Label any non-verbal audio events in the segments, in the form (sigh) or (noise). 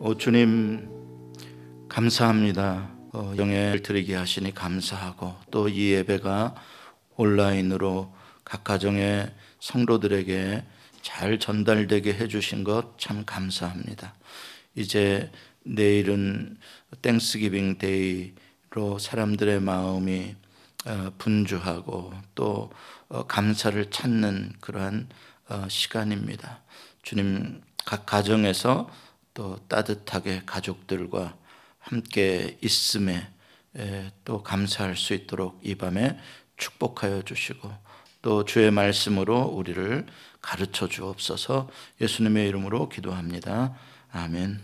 오 주님 감사합니다. 어, 예배를 드리게 하시니 감사하고 또 이 예배가 온라인으로 각 가정의 성도들에게 잘 전달되게 해주신 것 참 감사합니다. 이제 내일은 Thanksgiving Day로 사람들의 마음이 어, 분주하고 또 어, 감사를 찾는 그러한 어, 시간입니다. 주님 각 가정에서 또 따뜻하게 가족들과 함께 있음에 또 감사할 수 있도록 이 밤에 축복하여 주시고 또 주의 말씀으로 우리를 가르쳐 주옵소서 예수님의 이름으로 기도합니다. 아멘.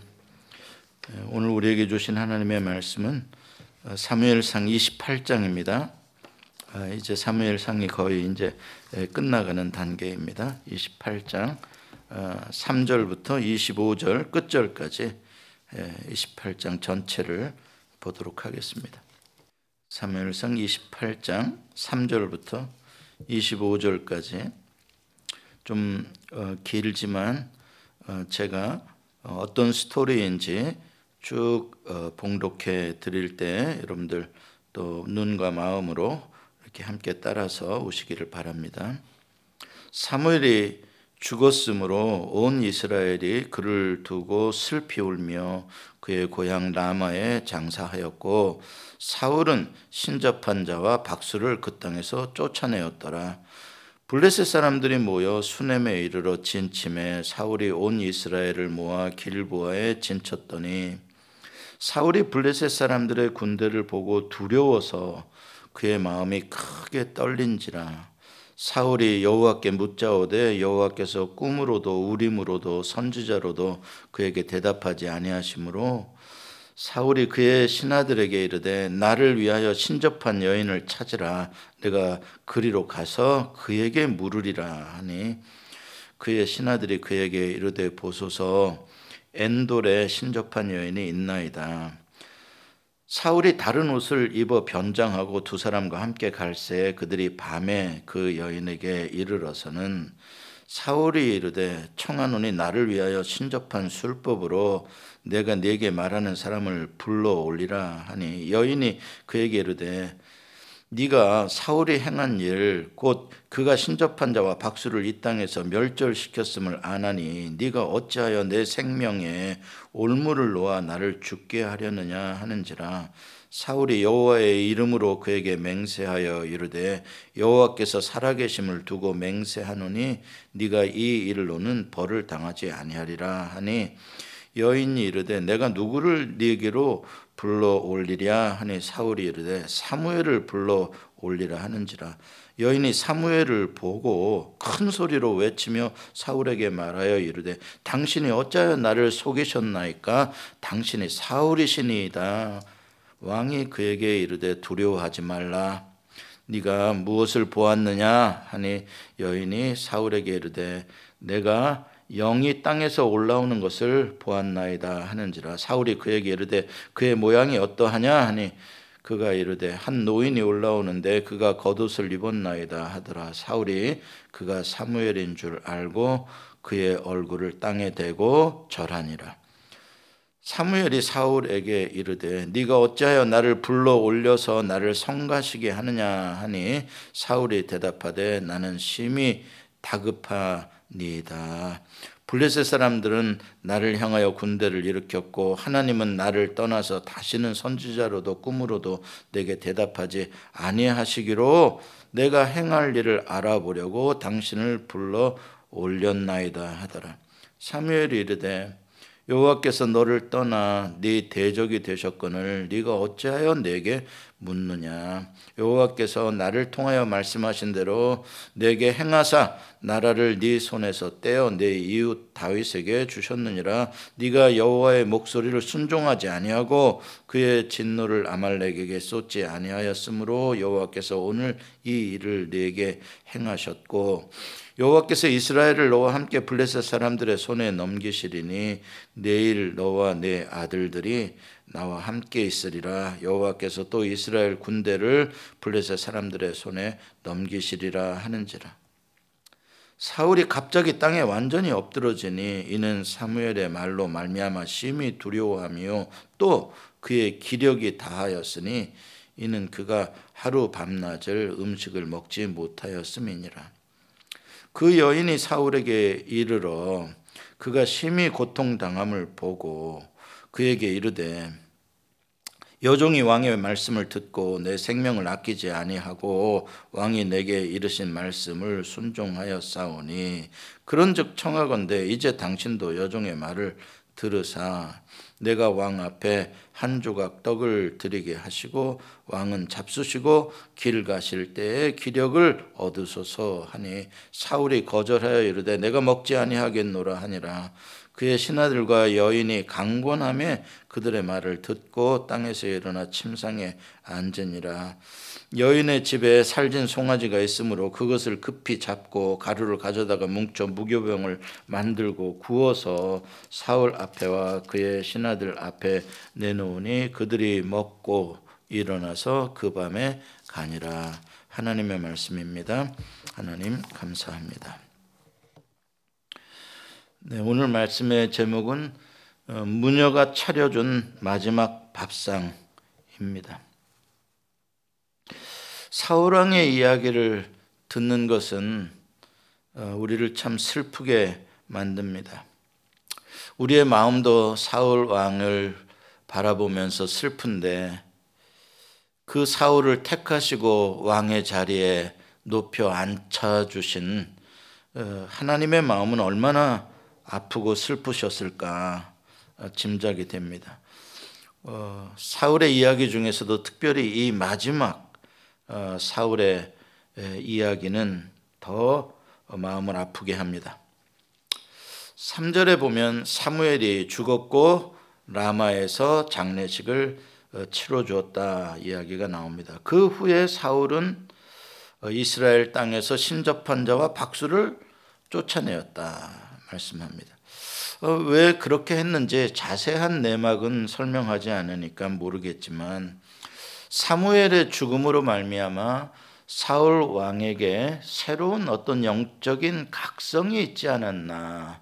오늘 우리에게 주신 하나님의 말씀은 사무엘상 28장입니다. 아, 이제 사무엘상이 거의 이제 끝나가는 단계입니다. 28장 3절부터 25절 끝절까지 28장 전체를 보도록 하겠습니다. 사무엘상 28장 3절부터 25절까지 좀 어, 길지만 어, 제가 어떤 스토리인지 쭉 어, 봉독해 드릴 때 여러분들 또 눈과 마음으로 이렇게 함께 따라서 오시기를 바랍니다. 사무엘이 죽었으므로 온 이스라엘이 그를 두고 슬피 울며 그의 고향 라마에 장사하였고 사울은 신접한 자와 박수를 그 땅에서 쫓아내었더라. 블레셋 사람들이 모여 수넴에 이르러 진침해 사울이 온 이스라엘을 모아 길보아에 진쳤더니 사울이 블레셋 사람들의 군대를 보고 두려워서 그의 마음이 크게 떨린지라 사울이 여호와께 묻자오되 여호와께서 꿈으로도 우림으로도 선지자로도 그에게 대답하지 아니하시므로 사울이 그의 신하들에게 이르되 나를 위하여 신접한 여인을 찾으라. 내가 그리로 가서 그에게 물으리라 하니 그의 신하들이 그에게 이르되 보소서. 엔돌에 신접한 여인이 있나이다 사울이 다른 옷을 입어 변장하고 두 사람과 함께 갈새 그들이 밤에 그 여인에게 이르러서는 사울이 이르되 청하노니 나를 위하여 신접한 술법으로 내가 네게 말하는 사람을 불러 올리라 하니 여인이 그에게 이르되 네가 사울이 행한 일 곧 그가 신접한 자와 박수를 이 땅에서 멸절시켰음을 아나니 네가 어찌하여 내 생명에 올무를 놓아 나를 죽게 하려느냐 하는지라. 사울이 여호와의 이름으로 그에게 맹세하여 이르되 여호와께서 살아계심을 두고 맹세하노니 네가 이 일로는 벌을 당하지 아니하리라 하니. 여인이 이르되 내가 누구를 네게로 불러 올리랴 하니 사울이 이르되 사무엘을 불러 올리라 하는지라. 여인이 사무엘을 보고 큰 소리로 외치며 사울에게 말하여 이르되 당신이 어찌하여 나를 속이셨나이까? 당신이 사울이시니이다. 왕이 그에게 이르되 두려워하지 말라. 네가 무엇을 보았느냐? 하니 여인이 사울에게 이르되 내가 영이 땅에서 올라오는 것을 보았나이다 하는지라 사울이 그에게 이르되 그의 모양이 어떠하냐 하니 그가 이르되 한 노인이 올라오는데 그가 겉옷을 입었나이다 하더라. 사울이 그가 사무엘인 줄 알고 그의 얼굴을 땅에 대고 절하니라. 사무엘이 사울에게 이르되 네가 어찌하여 나를 불러 올려서 나를 성가시게 하느냐 하니 사울이 대답하되 나는 심히 다급하 니다 블레셋 사람들은 나를 향하여 군대를 일으켰고 하나님은 나를 떠나서 다시는 선지자로도 꿈으로도 내게 대답하지 아니하시기로 내가 행할 일을 알아보려고 당신을 불러 올렸나이다 하더라. 사무엘이 이르되 여호와께서 너를 떠나 네 대적이 되셨거늘 네가 어찌하여 내게 묻느냐? 여호와께서 나를 통하여 말씀하신 대로 내게 행하사 나라를 네 손에서 떼어 내 이웃 다윗에게 주셨느니라. 네가 여호와의 목소리를 순종하지 아니하고 그의 진노를 아말렉에게 쏟지 아니하였으므로 여호와께서 오늘 이 일을 네게 행하셨고 여호와께서 이스라엘을 너와 함께 블레셋 사람들의 손에 넘기시리니 내일 너와 내 아들들이 나와 함께 있으리라 여호와께서 또 이스라엘 군대를 블레셋 사람들의 손에 넘기시리라 하는지라 사울이 갑자기 땅에 완전히 엎드러지니 이는 사무엘의 말로 말미암아 심히 두려워하며 또 그의 기력이 다하였으니 이는 그가 하루 밤낮을 음식을 먹지 못하였음이니라. 그 여인이 사울에게 이르러 그가 심히 고통당함을 보고 그에게 이르되 여종이 왕의 말씀을 듣고 내 생명을 아끼지 아니하고 왕이 내게 이르신 말씀을 순종하였사오니 그런즉 청하건대 이제 당신도 여종의 말을 들으사. 내가 왕 앞에 한 조각 떡을 드리게 하시고 왕은 잡수시고 길 가실 때에 기력을 얻으소서 하니 사울이 거절하여 이르되 내가 먹지 아니하겠노라 하니라 그의 신하들과 여인이 강권함에 그들의 말을 듣고 땅에서 일어나 침상에 앉으니라 여인의 집에 살진 송아지가 있으므로 그것을 급히 잡고 가루를 가져다가 뭉쳐 무교병을 만들고 구워서 사울 앞에와 그의 신하들 앞에 내놓으니 그들이 먹고 일어나서 그 밤에 가니라 하나님의 말씀입니다. 하나님 감사합니다. 네, 오늘 말씀의 제목은 어, 무녀가 차려준 마지막 밥상입니다. 사울 왕의 이야기를 듣는 것은 어, 우리를 참 슬프게 만듭니다. 우리의 마음도 사울 왕을 바라보면서 슬픈데 그 사울을 택하시고 왕의 자리에 높여 앉혀 주신 어, 하나님의 마음은 얼마나 아프고 슬프셨을까 어, 짐작이 됩니다. 어, 사울의 이야기 중에서도 특별히 이 마지막 어, 사울의 에, 이야기는 더 마음을 아프게 합니다. 3절에 보면 사무엘이 죽었고 라마에서 장례식을 어, 치러 주었다 이야기가 나옵니다. 그 후에 사울은 어, 이스라엘 땅에서 신접한 자와 박수를 쫓아내었다. 말씀합니다. 어, 왜 그렇게 했는지 자세한 내막은 설명하지 않으니까 모르겠지만 사무엘의 죽음으로 말미암아 사울 왕에게 새로운 어떤 영적인 각성이 있지 않았나.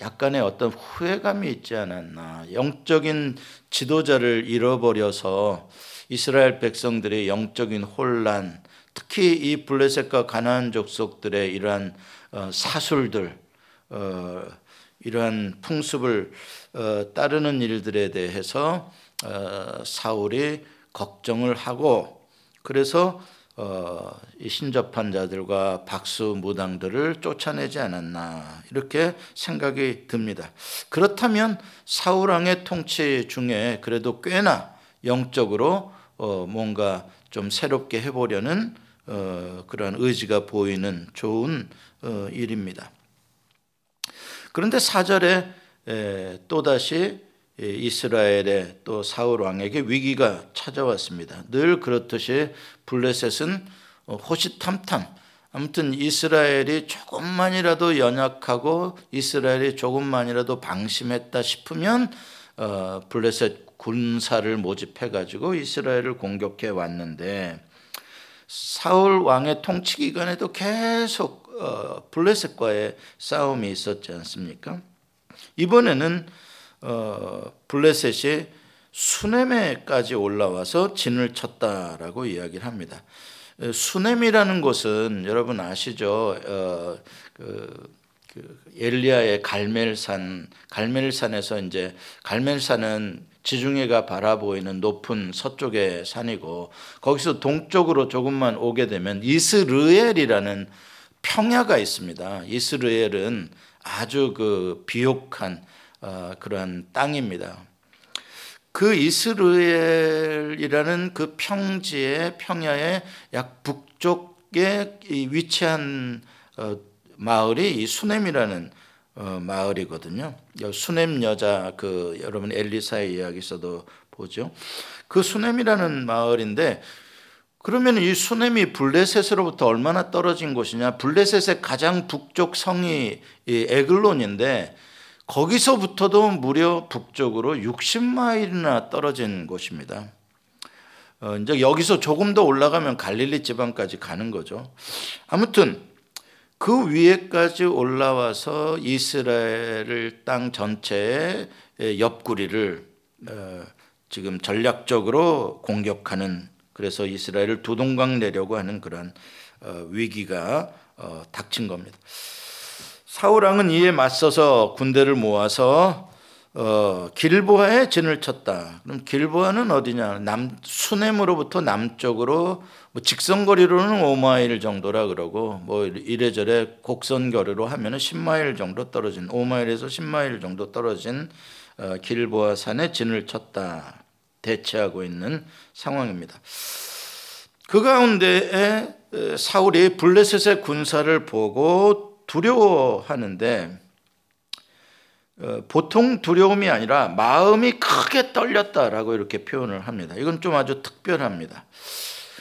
약간의 어떤 후회감이 있지 않았나. 영적인 지도자를 잃어버려서 이스라엘 백성들의 영적인 혼란, 특히 이 블레셋과 가나안 족속들의 이러한 어, 사술들, 어, 이러한 풍습을 어, 따르는 일들에 대해서 어, 사울이 걱정을 하고 그래서 어, 이 신접한 자들과 박수 무당들을 쫓아내지 않았나 이렇게 생각이 듭니다. 그렇다면 사울 왕의 통치 중에 그래도 꽤나 영적으로 어, 뭔가 좀 새롭게 해보려는 어, 그런 의지가 보이는 좋은 어, 일입니다. 그런데 사절에 또다시 이스라엘의 또 사울 왕에게 위기가 찾아왔습니다. 늘 그렇듯이 블레셋은 어, 호시탐탐 아무튼 이스라엘이 조금만이라도 연약하고 이스라엘이 조금만이라도 방심했다 싶으면 어, 블레셋 군사를 모집해 가지고 이스라엘을 공격해 왔는데 사울 왕의 통치 기간에도 계속 어, 블레셋과의 싸움이 있었지 않습니까? 이번에는 어, 블레셋이 수넴에까지 올라와서 진을 쳤다라고 이야기를 합니다. 어, 수넴이라는 곳은 여러분 아시죠? 어, 그, 그 엘리야의 갈멜산, 갈멜산에서 이제 갈멜산은 지중해가 바라보이는 높은 서쪽의 산이고 거기서 동쪽으로 조금만 오게 되면 이스르엘이라는 평야가 있습니다. 이스라엘은 아주 그 비옥한 어, 그러한 땅입니다. 그 이스라엘이라는 그 평지의 평야의 약 북쪽에 위치한 어, 마을이 이 수넴이라는 어, 마을이거든요. 수넴 여자 그 여러분 엘리사의 이야기에서도 보죠. 그 수넴이라는 마을인데 그러면 이 수넴이 블레셋으로부터 얼마나 떨어진 곳이냐? 블레셋의 가장 북쪽 성이 에글론인데 거기서부터도 무려 북쪽으로 60마일이나 떨어진 곳입니다. 어, 이제 여기서 조금 더 올라가면 갈릴리 지방까지 가는 거죠. 아무튼 그 위에까지 올라와서 이스라엘을 땅 전체의 옆구리를 어, 지금 전략적으로 공격하는 그래서 이스라엘을 두 동강 내려고 하는 그런 어, 위기가 어, 닥친 겁니다. 사울 왕은 이에 맞서서 군대를 모아서 길보아에 진을 쳤다. 그럼 길보아는 어디냐? 남 수넴으로부터 남쪽으로 뭐 직선거리로는 5마일 정도라 그러고 뭐 이래저래 곡선거리로 하면은 10마일 정도 떨어진 5마일에서 10마일 정도 떨어진 어, 길보아 산에 진을 쳤다 대체하고 있는 상황입니다. 그 가운데에 사울이 블레셋의 군사를 보고 두려워하는데 어, 보통 두려움이 아니라 마음이 크게 떨렸다라고 이렇게 표현을 합니다. 이건 좀 아주 특별합니다.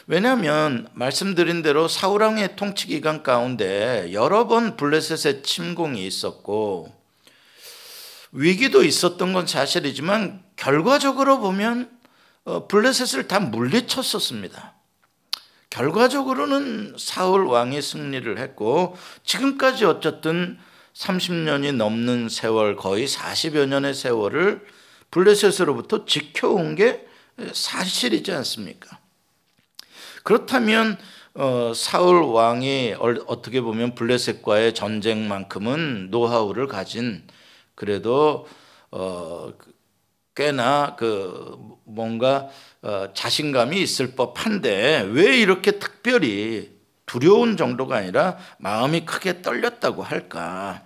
왜냐하면 말씀드린 대로 사울왕의 통치 기간 가운데 여러 번 블레셋의 침공이 있었고 위기도 있었던 건 사실이지만 결과적으로 보면 어, 블레셋을 다 물리쳤었습니다. 결과적으로는 사울 왕이 승리를 했고 지금까지 어쨌든 30년이 넘는 세월 거의 40여 년의 세월을 블레셋으로부터 지켜온 게 사실이지 않습니까? 그렇다면 어, 사울 왕이 어떻게 보면 블레셋과의 전쟁만큼은 노하우를 가진 그래도 어, 꽤나 그 뭔가 어, 자신감이 있을 법한데 왜 이렇게 특별히 두려운 정도가 아니라 마음이 크게 떨렸다고 할까?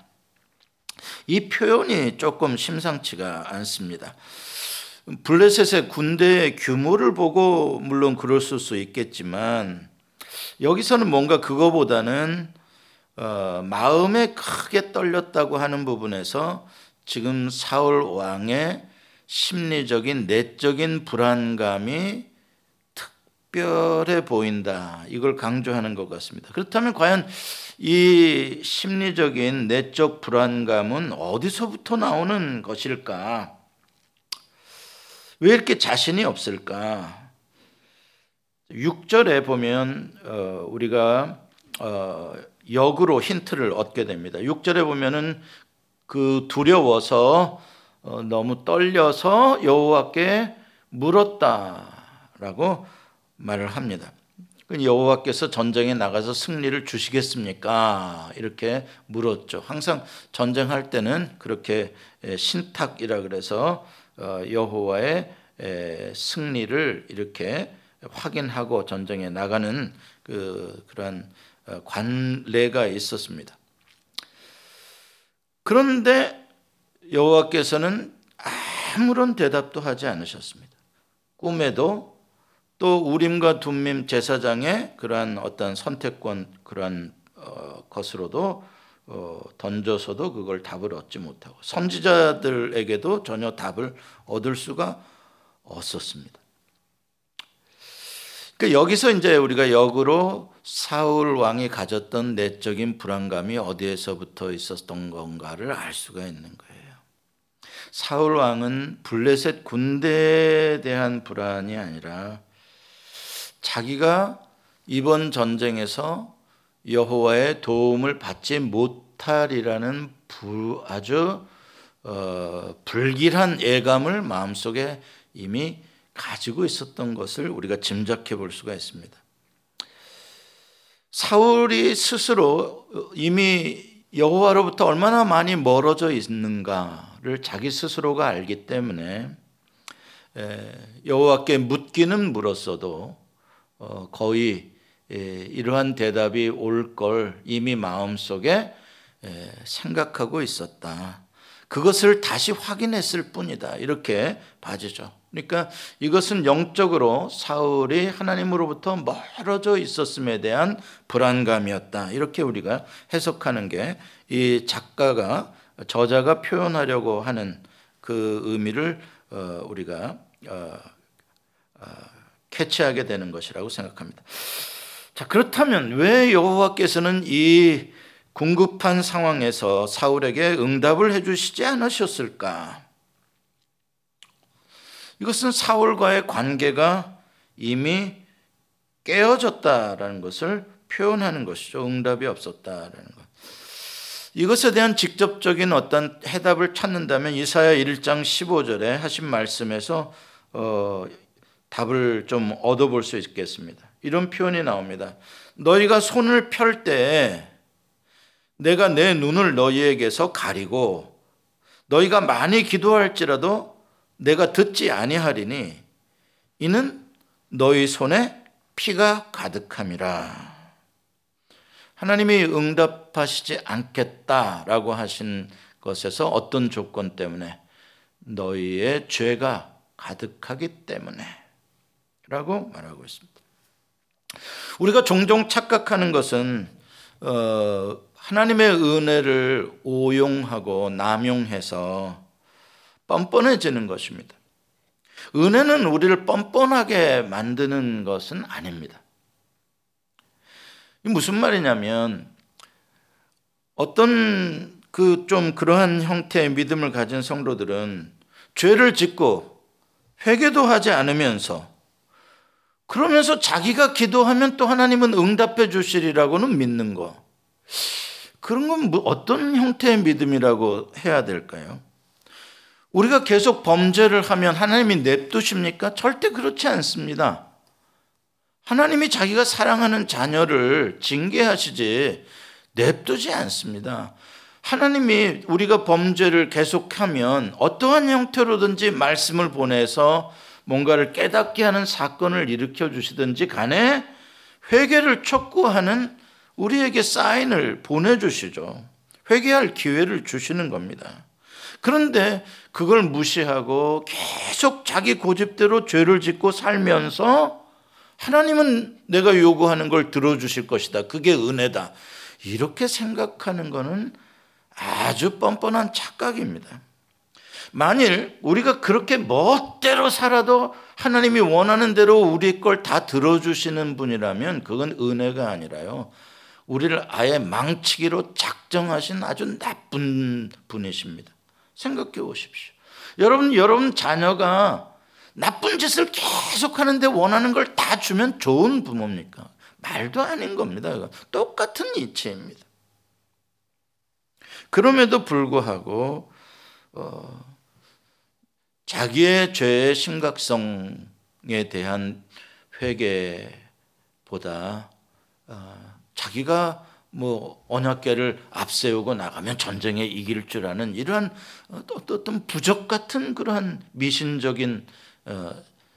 이 표현이 조금 심상치가 않습니다. 블레셋의 군대의 규모를 보고 물론 그럴 수 있겠지만 여기서는 뭔가 그거보다는 어, 마음에 크게 떨렸다고 하는 부분에서 지금 사울 왕의 심리적인 내적인 불안감이 특별해 보인다. 이걸 강조하는 것 같습니다. 그렇다면 과연 이 심리적인 내적 불안감은 어디서부터 나오는 것일까? 왜 이렇게 자신이 없을까? 6절에 보면 어, 우리가 어, 역으로 힌트를 얻게 됩니다. 6절에 보면은 그 두려워서 어, 너무 떨려서 여호와께 물었다라고 말을 합니다. 그 여호와께서 전쟁에 나가서 승리를 주시겠습니까? 이렇게 물었죠. 항상 전쟁할 때는 그렇게 신탁이라 그래서 어, 여호와의 승리를 이렇게 확인하고 전쟁에 나가는 그 그런 어, 관례가 있었습니다. 그런데 여호와께서는 아무런 대답도 하지 않으셨습니다. 꿈에도 또 우림과 둠밈 제사장의 그러한 어떤 선택권 그러한 어, 것으로도 어, 던져서도 그걸 답을 얻지 못하고 선지자들에게도 전혀 답을 얻을 수가 없었습니다. 그러니까 여기서 이제 우리가 역으로 사울 왕이 가졌던 내적인 불안감이 어디에서부터 있었던 건가를 알 수가 있는 거예요. 사울 왕은 블레셋 군대에 대한 불안이 아니라 자기가 이번 전쟁에서 여호와의 도움을 받지 못하리라는 아주 어, 불길한 예감을 마음속에 이미 가지고 있었던 것을 우리가 짐작해 볼 수가 있습니다. 사울이 스스로 이미 여호와로부터 얼마나 많이 멀어져 있는가를 자기 스스로가 알기 때문에 여호와께 묻기는 물었어도 어, 거의 이러한 대답이 올 걸 이미 마음속에 생각하고 있었다. 그것을 다시 확인했을 뿐이다. 이렇게 봐주죠. 그러니까 이것은 영적으로 사울이 하나님으로부터 멀어져 있었음에 대한 불안감이었다. 이렇게 우리가 해석하는 게 이 작가가 저자가 표현하려고 하는 그 의미를 어, 우리가 어, 캐치하게 되는 것이라고 생각합니다. 자, 그렇다면 왜 여호와께서는 이 궁급한 상황에서 사울에게 응답을 해 주시지 않으셨을까? 이것은 사울과의 관계가 이미 깨어졌다라는 것을 표현하는 것이죠. 응답이 없었다라는 것. 이것에 대한 직접적인 어떤 해답을 찾는다면 이사야 1장 15절에 하신 말씀에서 어, 답을 좀 얻어볼 수 있겠습니다. 이런 표현이 나옵니다. 너희가 손을 펼때 내가 내 눈을 너희에게서 가리고 너희가 많이 기도할지라도 내가 듣지 아니하리니 이는 너희 손에 피가 가득함이라. 하나님이 응답하시지 않겠다라고 하신 것에서 어떤 조건 때문에 너희의 죄가 가득하기 때문에 라고 말하고 있습니다. 우리가 종종 착각하는 것은 어, 하나님의 은혜를 오용하고 남용해서 뻔뻔해지는 것입니다. 은혜는 우리를 뻔뻔하게 만드는 것은 아닙니다. 무슨 말이냐면 어떤 그 좀 그러한 형태의 믿음을 가진 성도들은 죄를 짓고 회개도 하지 않으면서 그러면서 자기가 기도하면 또 하나님은 응답해 주시리라고는 믿는 거. 그런 건뭐 어떤 형태의 믿음이라고 해야 될까요? 우리가 계속 범죄를 하면 하나님이 냅두십니까? 절대 그렇지 않습니다. 하나님이 자기가 사랑하는 자녀를 징계하시지 냅두지 않습니다. 하나님이 우리가 범죄를 계속하면 어떠한 형태로든지 말씀을 보내서 뭔가를 깨닫게 하는 사건을 일으켜 주시든지 간에 회개를 촉구하는 우리에게 사인을 보내주시죠. 회개할 기회를 주시는 겁니다. 그런데 그걸 무시하고 계속 자기 고집대로 죄를 짓고 살면서 하나님은 내가 요구하는 걸 들어주실 것이다. 그게 은혜다. 이렇게 생각하는 것은 아주 뻔뻔한 착각입니다. 만일 우리가 그렇게 멋대로 살아도 하나님이 원하는 대로 우리 걸 다 들어주시는 분이라면 그건 은혜가 아니라요. 우리를 아예 망치기로 작정하신 아주 나쁜 분이십니다. 생각해 보십시오. 여러분, 여러분 자녀가 나쁜 짓을 계속 하는데 원하는 걸 다 주면 좋은 부모입니까? 말도 아닌 겁니다. 똑같은 이치입니다. 그럼에도 불구하고 어, 자기의 죄의 심각성에 대한 회개보다 어, 자기가 뭐 언약계를 앞세우고 나가면 전쟁에 이길 줄 아는 이러한 어떤 부적 같은 그러한 미신적인 어,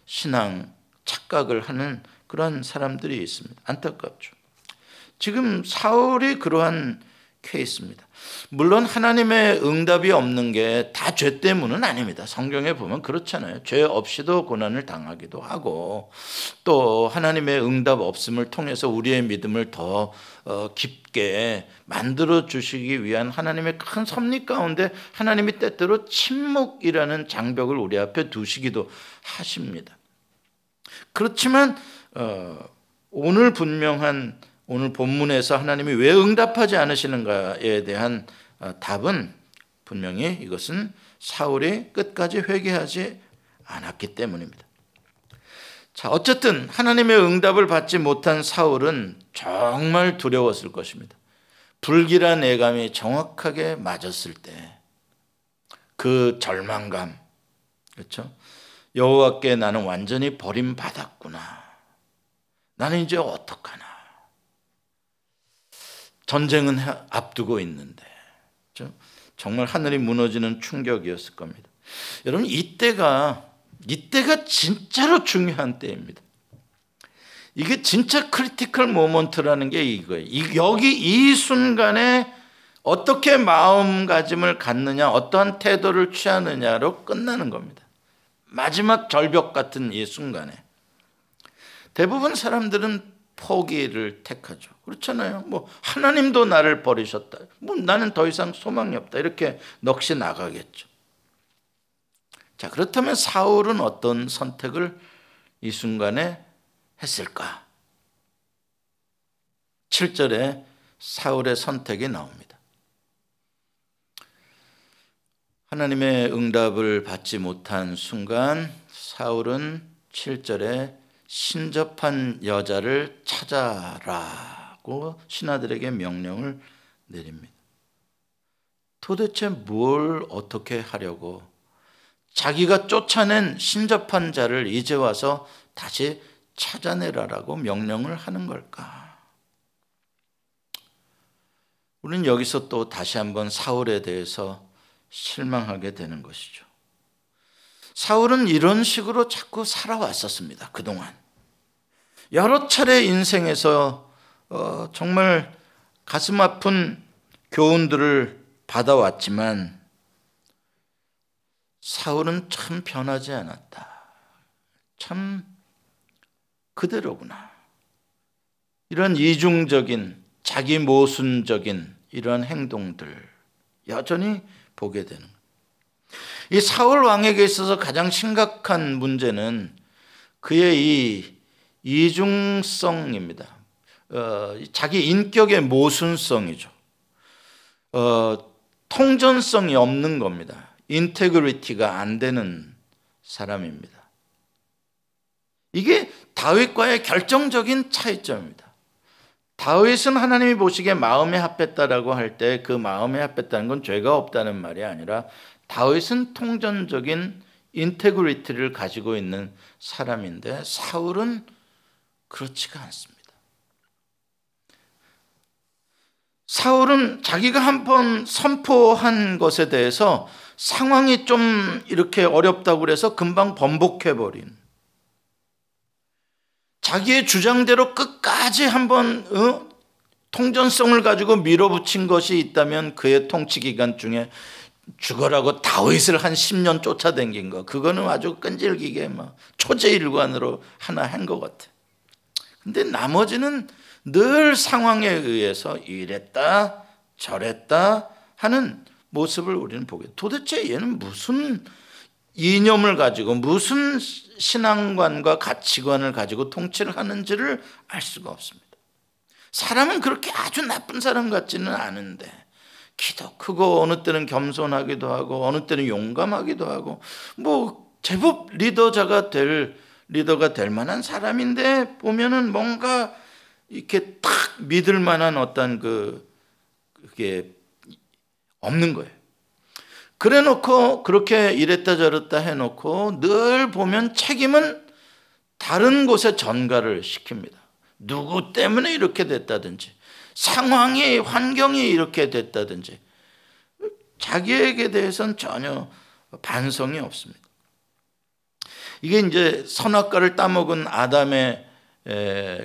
신앙 착각을 하는 그러한 사람들이 있습니다. 안타깝죠. 지금 사울이 그러한 케이스입니다. 물론 하나님의 응답이 없는 게 다 죄 때문은 아닙니다. 성경에 보면 그렇잖아요. 죄 없이도 고난을 당하기도 하고 또 하나님의 응답 없음을 통해서 우리의 믿음을 더 어, 깊게 만들어 주시기 위한 하나님의 큰 섭리 가운데 하나님이 때때로 침묵이라는 장벽을 우리 앞에 두시기도 하십니다. 그렇지만 어, 오늘 분명한 오늘 본문에서 하나님이 왜 응답하지 않으시는가에 대한 어, 답은 분명히 이것은 사울이 끝까지 회개하지 않았기 때문입니다. 자, 어쨌든 하나님의 응답을 받지 못한 사울은 정말 두려웠을 것입니다. 불길한 예감이 정확하게 맞았을 때 그 절망감, 그렇죠? 여호와께 나는 완전히 버림받았구나. 나는 이제 어떡하나. 전쟁은 앞두고 있는데 정말 하늘이 무너지는 충격이었을 겁니다. 여러분 이때가 이때가 진짜로 중요한 때입니다. 이게 진짜 critical moment라는 게 이거예요. 여기 이 순간에 어떻게 마음가짐을 갖느냐, 어떠한 태도를 취하느냐로 끝나는 겁니다. 마지막 절벽 같은 이 순간에. 대부분 사람들은 포기를 택하죠. 그렇잖아요. 뭐 하나님도 나를 버리셨다. 뭐 나는 더 이상 소망이 없다. 이렇게 넋이 나가겠죠. 자, 그렇다면 사울은 어떤 선택을 이 순간에 했을까? 7절에 사울의 선택이 나옵니다. 하나님의 응답을 받지 못한 순간 사울은 7절에 신접한 여자를 찾아라고 신하들에게 명령을 내립니다. 도대체 뭘 어떻게 하려고 자기가 쫓아낸 신접한 자를 이제 와서 다시 찾아내라라고 명령을 하는 걸까? 우리는 여기서 또 다시 한번 사울에 대해서 실망하게 되는 것이죠. 사울은 이런 식으로 자꾸 살아왔었습니다. 그동안. 여러 차례 인생에서 어, 정말 가슴 아픈 교훈들을 받아왔지만 사울은 참 변하지 않았다. 참 그대로구나. 이런 이중적인 자기 모순적인 이런 행동들 여전히 보게 되는 이 사울 왕에게 있어서 가장 심각한 문제는 그의 이 이중성입니다. 어, 자기 인격의 모순성이죠. 어, 통전성이 없는 겁니다. integrity가 안 되는 사람입니다. 이게 다윗과의 결정적인 차이점입니다. 다윗은 하나님이 보시기에 마음에 합했다라고 할 때 그 마음에 합했다는 건 죄가 없다는 말이 아니라 다윗은 통전적인 integrity를 가지고 있는 사람인데 사울은 그렇지가 않습니다. 사울은 자기가 한 번 선포한 것에 대해서 상황이 좀 이렇게 어렵다고 그래서 금방 번복해버린 자기의 주장대로 끝까지 한번 어? 통전성을 가지고 밀어붙인 것이 있다면 그의 통치 기간 중에 죽어라고 다윗을 한 10년 쫓아댕긴 거 그거는 아주 끈질기게 막 초제일관으로 하나 한 것 같아. 근데 나머지는 늘 상황에 의해서 이랬다 저랬다 하는 모습을 우리는 보게. 도대체 얘는 무슨 이념을 가지고 무슨 신앙관과 가치관을 가지고 통치를 하는지를 알 수가 없습니다. 사람은 그렇게 아주 나쁜 사람 같지는 않은데 키도 크고 어느 때는 겸손하기도 하고 어느 때는 용감하기도 하고 뭐 제법 리더자가 될 리더가 될 만한 사람인데 보면은 뭔가 이렇게 딱 믿을 만한 어떤 그 그게 없는 거예요. 그래 놓고 그렇게 이랬다 저랬다 해 놓고 늘 보면 책임은 다른 곳에 전가를 시킵니다. 누구 때문에 이렇게 됐다든지 상황이 환경이 이렇게 됐다든지 자기에게 대해서는 전혀 반성이 없습니다. 이게 이제 선악과를 따먹은 아담의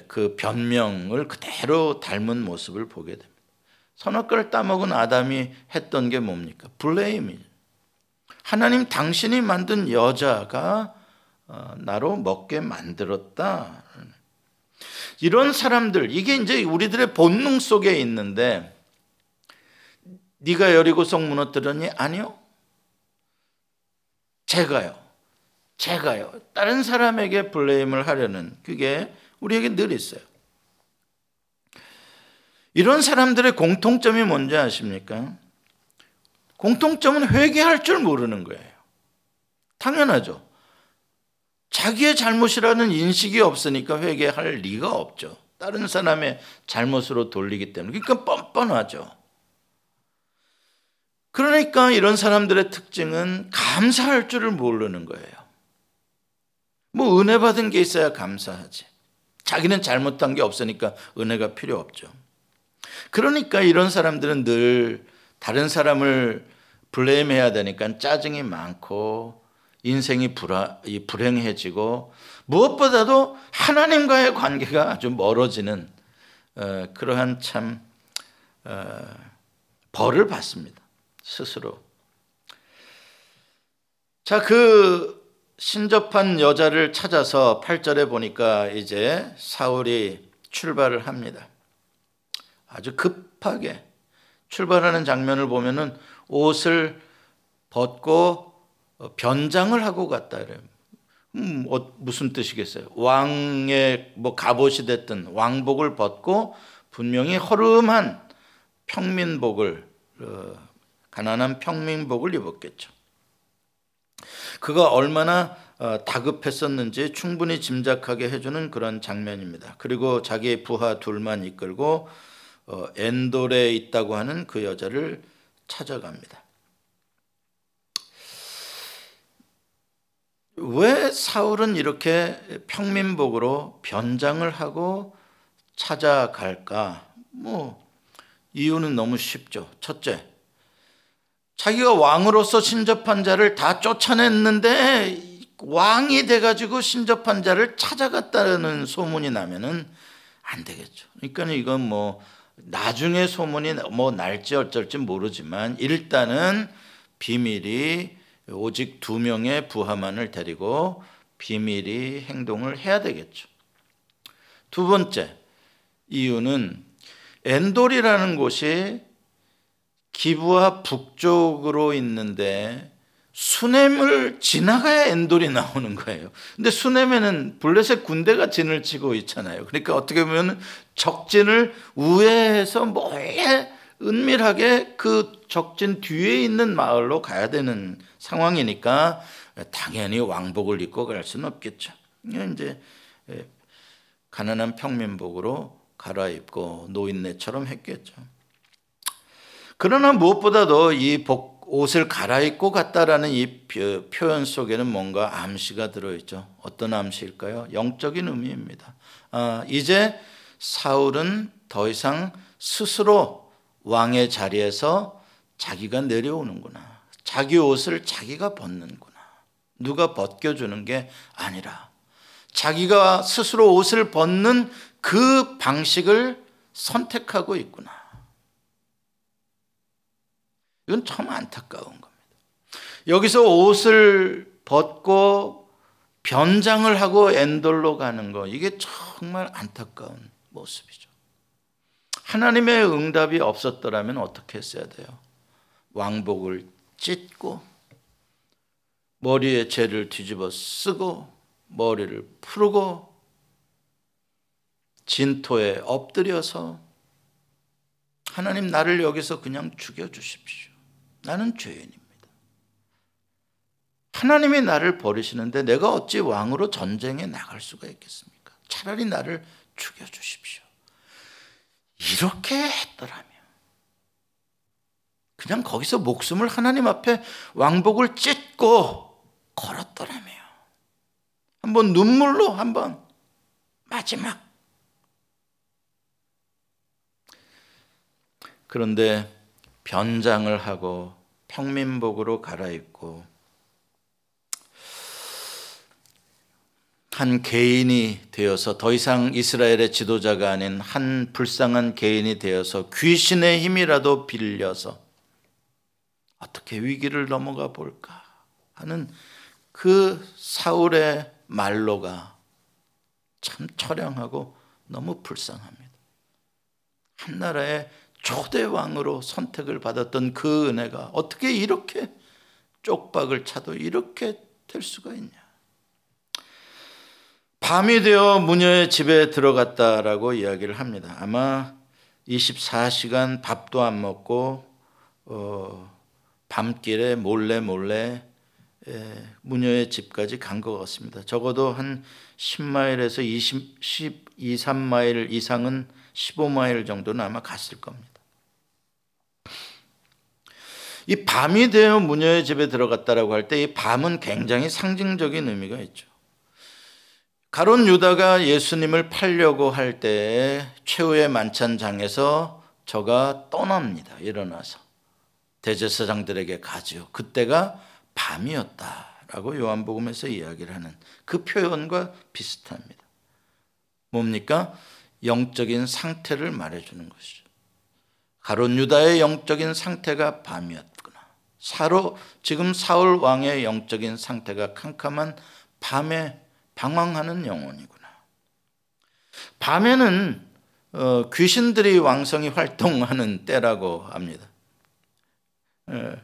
그 변명을 그대로 닮은 모습을 보게 됩니다. 선악과를 따먹은 아담이 했던 게 뭡니까? 블레임이 하나님 당신이 만든 여자가 어, 나로 먹게 만들었다. 이런 사람들 이게 이제 우리들의 본능 속에 있는데 네가 여리고성 무너뜨렸니? 아니요. 제가요. 제가요. 다른 사람에게 블레임을 하려는 그게 우리에게 늘 있어요. 이런 사람들의 공통점이 뭔지 아십니까? 공통점은 회개할 줄 모르는 거예요. 당연하죠. 자기의 잘못이라는 인식이 없으니까 회개할 리가 없죠. 다른 사람의 잘못으로 돌리기 때문에. 그러니까 뻔뻔하죠. 그러니까 이런 사람들의 특징은 감사할 줄을 모르는 거예요. 뭐 은혜 받은 게 있어야 감사하지. 자기는 잘못한 게 없으니까 은혜가 필요 없죠. 그러니까 이런 사람들은 늘 다른 사람을 블레임해야 되니까 짜증이 많고 인생이 불화, 불행해지고 무엇보다도 하나님과의 관계가 아주 멀어지는 어, 그러한 참 어, 벌을 받습니다. 스스로. 자, 그 신접한 여자를 찾아서 8절에 보니까 이제 사울이 출발을 합니다. 아주 급하게 출발하는 장면을 보면은 옷을 벗고 어, 변장을 하고 갔다 그래요. 음, 어, 무슨 뜻이겠어요? 왕의 뭐 갑옷이 됐든 왕복을 벗고 분명히 허름한 평민복을 어, 가난한 평민복을 입었겠죠. 그가 얼마나 어, 다급했었는지 충분히 짐작하게 해주는 그런 장면입니다. 그리고 자기의 부하 둘만 이끌고 어, 엔돌에 있다고 하는 그 여자를 찾아갑니다. 왜 사울은 이렇게 평민복으로 변장을 하고 찾아갈까? 뭐 이유는 너무 쉽죠. 첫째, 자기가 왕으로서 신접한 자를 다 쫓아냈는데 왕이 돼가지고 신접한 자를 찾아갔다는 소문이 나면은 안 되겠죠. 그러니까 이건 뭐 나중에 소문이 뭐 날지 어쩔지 모르지만 일단은 비밀이 오직 두 명의 부하만을 데리고 비밀이 행동을 해야 되겠죠. 두 번째 이유는 엔돌이라는 곳이 기부와 북쪽으로 있는데 수넴을 지나가야 엔돌이 나오는 거예요. 근데 수넴에는 블레셋 군대가 진을 치고 있잖아요. 그러니까 어떻게 보면 적진을 우회해서 뭐에 은밀하게 그 적진 뒤에 있는 마을로 가야 되는 상황이니까 당연히 왕복을 입고 갈 수는 없겠죠. 이제 가난한 평민복으로 갈아입고 노인네처럼 했겠죠. 그러나 무엇보다도 이 복, 옷을 갈아입고 갔다라는 이 표현 속에는 뭔가 암시가 들어있죠. 어떤 암시일까요? 영적인 의미입니다. 아, 이제 사울은 더 이상 스스로 왕의 자리에서 자기가 내려오는구나. 자기 옷을 자기가 벗는구나. 누가 벗겨주는 게 아니라 자기가 스스로 옷을 벗는 그 방식을 선택하고 있구나. 이건 참 안타까운 겁니다. 여기서 옷을 벗고 변장을 하고 엔돌로 가는 거, 이게 정말 안타까운 모습이죠. 하나님의 응답이 없었더라면 어떻게 했어야 돼요? 왕복을 찢고, 머리에 죄를 뒤집어 쓰고, 머리를 풀고, 진토에 엎드려서 하나님 나를 여기서 그냥 죽여 주십시오. 나는 죄인입니다. 하나님이 나를 버리시는데 내가 어찌 왕으로 전쟁에 나갈 수가 있겠습니까? 차라리 나를 죽여 주십시오. 이렇게 했더라면 그냥 거기서 목숨을 하나님 앞에 왕복을 찢고 걸었더라면 한번 눈물로 한번 마지막. 그런데 변장을 하고 평민복으로 갈아입고 한 개인이 되어서 더 이상 이스라엘의 지도자가 아닌 한 불쌍한 개인이 되어서 귀신의 힘이라도 빌려서 어떻게 위기를 넘어가 볼까 하는 그 사울의 말로가 참 처량하고 너무 불쌍합니다. 한 나라의 초대 왕으로 선택을 받았던 그 은혜가 어떻게 이렇게 쪽박을 차도 이렇게 될 수가 있냐? 밤이 되어 무녀의 집에 들어갔다라고 이야기를 합니다. 아마 24시간 밥도 안 먹고 어, 밤길에 몰래 몰래 예, 무녀의 집까지 간 것 같습니다. 적어도 한 10마일에서 20, 12, 3마일 이상은 15마일 정도는 아마 갔을 겁니다. 이 밤이 되어 무녀의 집에 들어갔다라고 할 때 이 밤은 굉장히 상징적인 의미가 있죠. 가론 유다가 예수님을 팔려고 할 때 최후의 만찬장에서 저가 떠납니다. 일어나서 대제사장들에게 가지요. 그때가 밤이었다라고 요한복음에서 이야기를 하는 그 표현과 비슷합니다. 뭡니까? 영적인 상태를 말해주는 것이죠. 가론 유다의 영적인 상태가 밤이었구나. 사로 지금 사울 왕의 영적인 상태가 캄캄한 밤에 방황하는 영혼이구나. 밤에는 어, 귀신들이 왕성히 활동하는 때라고 합니다. 예.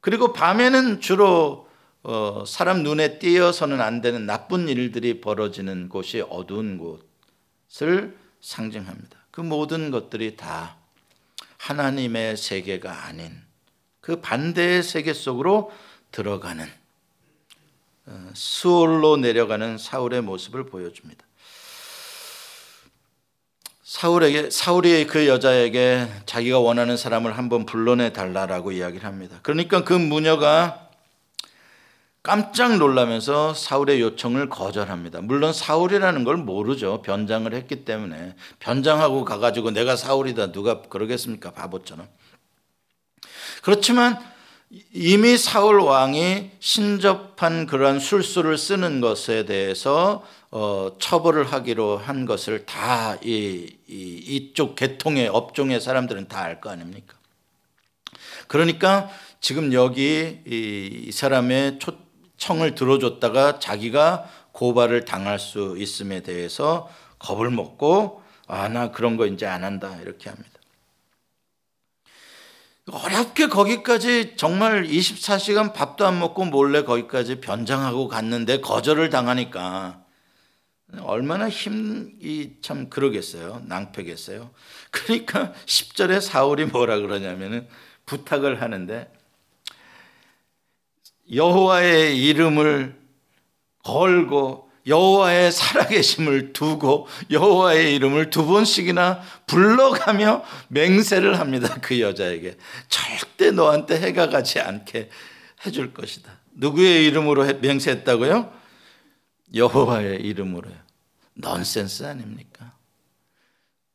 그리고 밤에는 주로 어, 사람 눈에 띄어서는 안 되는 나쁜 일들이 벌어지는 곳이 어두운 곳을 상징합니다. 그 모든 것들이 다 하나님의 세계가 아닌 그 반대의 세계 속으로 들어가는 어, 수올로 내려가는 사울의 모습을 보여줍니다. 사울에게 사울이 그 여자에게 자기가 원하는 사람을 한번 불러내 달라라고 이야기를 합니다. 그러니까 그 무녀가 깜짝 놀라면서 사울의 요청을 거절합니다. 물론 사울이라는 걸 모르죠. 변장을 했기 때문에 변장하고 가가지고 내가 사울이다 누가 그러겠습니까? 바보처럼. 그렇지만 이미 사울 왕이 신접한 그러한 술수를 쓰는 것에 대해서 어, 처벌을 하기로 한 것을 다 이, 이, 이 쪽 계통의 업종의 사람들은 다 알 거 아닙니까? 그러니까 지금 여기 이, 이 사람의 초 청을 들어줬다가 자기가 고발을 당할 수 있음에 대해서 겁을 먹고 아 나 그런 거 이제 안 한다 이렇게 합니다. 어렵게 거기까지 정말 24시간 밥도 안 먹고 몰래 거기까지 변장하고 갔는데 거절을 당하니까 얼마나 힘이 참 그러겠어요. 낭패겠어요. 그러니까 10절에 사울이 뭐라 그러냐면은 부탁을 하는데 여호와의 이름을 걸고 여호와의 살아계심을 두고 여호와의 이름을 두 번씩이나 불러가며 맹세를 합니다. 그 여자에게 절대 너한테 해가 가지 않게 해줄 것이다. 누구의 이름으로 맹세했다고요? 여호와의 이름으로요. 넌센스 아닙니까?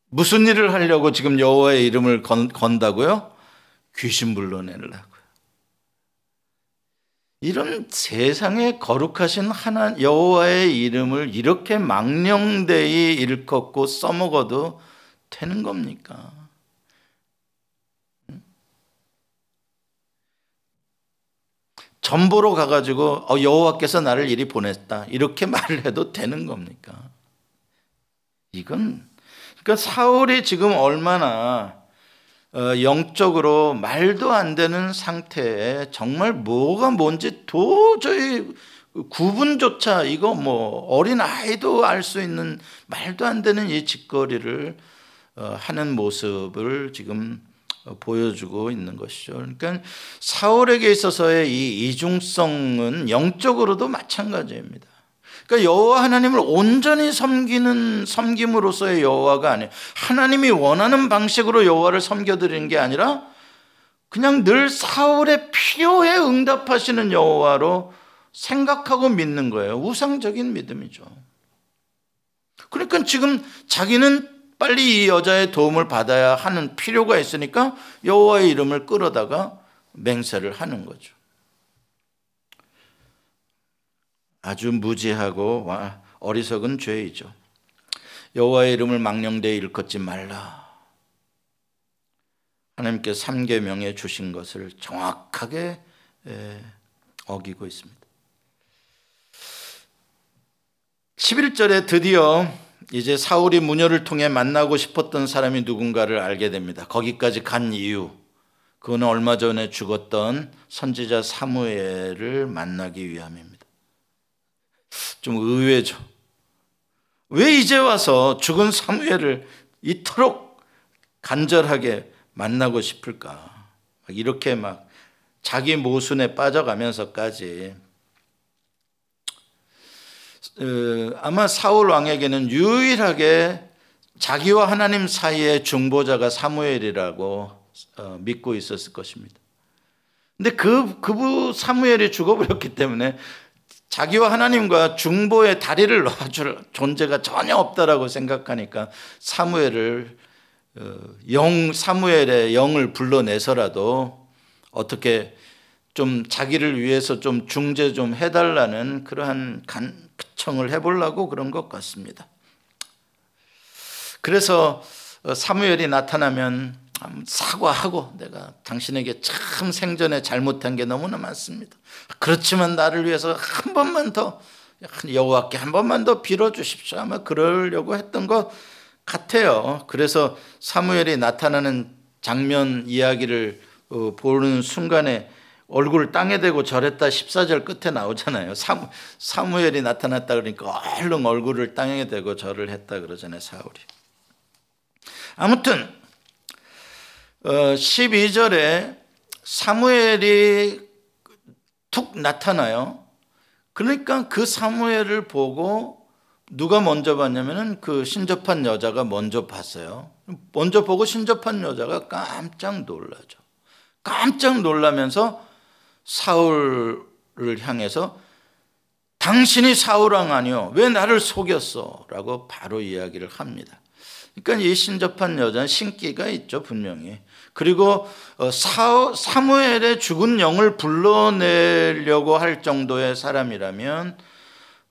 무슨 일을 하려고 지금 여호와의 이름을 건, 건다고요? 귀신 불러내려고요. 이런 세상에 거룩하신 하나 여호와의 이름을 이렇게 망령되이 일컫고 써먹어도 되는 겁니까? 전보로 가가지고 어, 여호와께서 나를 이리 보냈다 이렇게 (laughs) 말을 해도 되는 겁니까? 이건 그러니까 사울이 지금 얼마나 어, 영적으로 말도 안 되는 상태에 정말 뭐가 뭔지 도저히 구분조차 이거 뭐 어린 아이도 알 수 있는 말도 안 되는 이 짓거리를 어, 하는 모습을 지금 어, 보여주고 있는 것이죠. 그러니까 사울에게 있어서의 이 이중성은 영적으로도 마찬가지입니다. 그러니까 여호와 하나님을 온전히 섬기는 섬김으로서의 여호와가 아니에요. 하나님이 원하는 방식으로 여호와를 섬겨 드리는 게 아니라 그냥 늘 사울의 필요에 응답하시는 여호와로 생각하고 믿는 거예요. 우상적인 믿음이죠. 그러니까 지금 자기는 빨리 이 여자의 도움을 받아야 하는 필요가 있으니까 여호와의 이름을 끌어다가 맹세를 하는 거죠. 아주 무지하고 어리석은 죄이죠. 여호와의 이름을 망령되이 일컫지 말라. 하나님께 삼계명에 주신 것을 정확하게 어기고 있습니다. 11절에 드디어 이제 사울이 무녀를 통해 만나고 싶었던 사람이 누군가를 알게 됩니다. 거기까지 간 이유. 그거는 얼마 전에 죽었던 선지자 사무엘을 만나기 위함입니다. 좀 의외죠. 왜 이제 와서 죽은 사무엘을 이토록 간절하게 만나고 싶을까? 이렇게 막 자기 모순에 빠져가면서까지 어, 아마 사울 왕에게는 유일하게 자기와 하나님 사이의 중보자가 사무엘이라고 어, 믿고 있었을 것입니다. 근데 그, 그 사무엘이 죽어버렸기 때문에 자기와 하나님과 중보의 다리를 놔줄 존재가 전혀 없다라고 생각하니까 사무엘을 어, 영 사무엘의 영을 불러내서라도 어떻게 좀 자기를 위해서 좀 중재 좀 해달라는 그러한 간 청을 해보려고 그런 것 같습니다. 그래서 어, 사무엘이 나타나면 사과하고 내가 당신에게 참 생전에 잘못한 게 너무나 많습니다. 그렇지만 나를 위해서 한 번만 더 여호와께 한 번만 더 빌어 주십시오. 아마 그러려고 했던 것 같아요. 그래서 사무엘이 나타나는 장면 이야기를 어, 보는 순간에 얼굴을 땅에 대고 절했다 14절 끝에 나오잖아요. 사무, 사무엘이 나타났다 그러니까 얼른 얼굴을 땅에 대고 절을 했다 그러잖아요. 사울이. 아무튼 12절에 어, 사무엘이 툭 나타나요. 그러니까 그 사무엘을 보고 누가 먼저 봤냐면은 그 신접한 여자가 먼저 봤어요. 먼저 보고 신접한 여자가 깜짝 놀라죠. 깜짝 놀라면서 사울을 향해서 당신이 사울왕 아니요. 왜 나를 속였어? 라고 바로 이야기를 합니다. 그러니까 이 신접한 여자는 신기가 있죠, 분명히. 그리고 어, 사무엘의 죽은 영을 불러내려고 할 정도의 사람이라면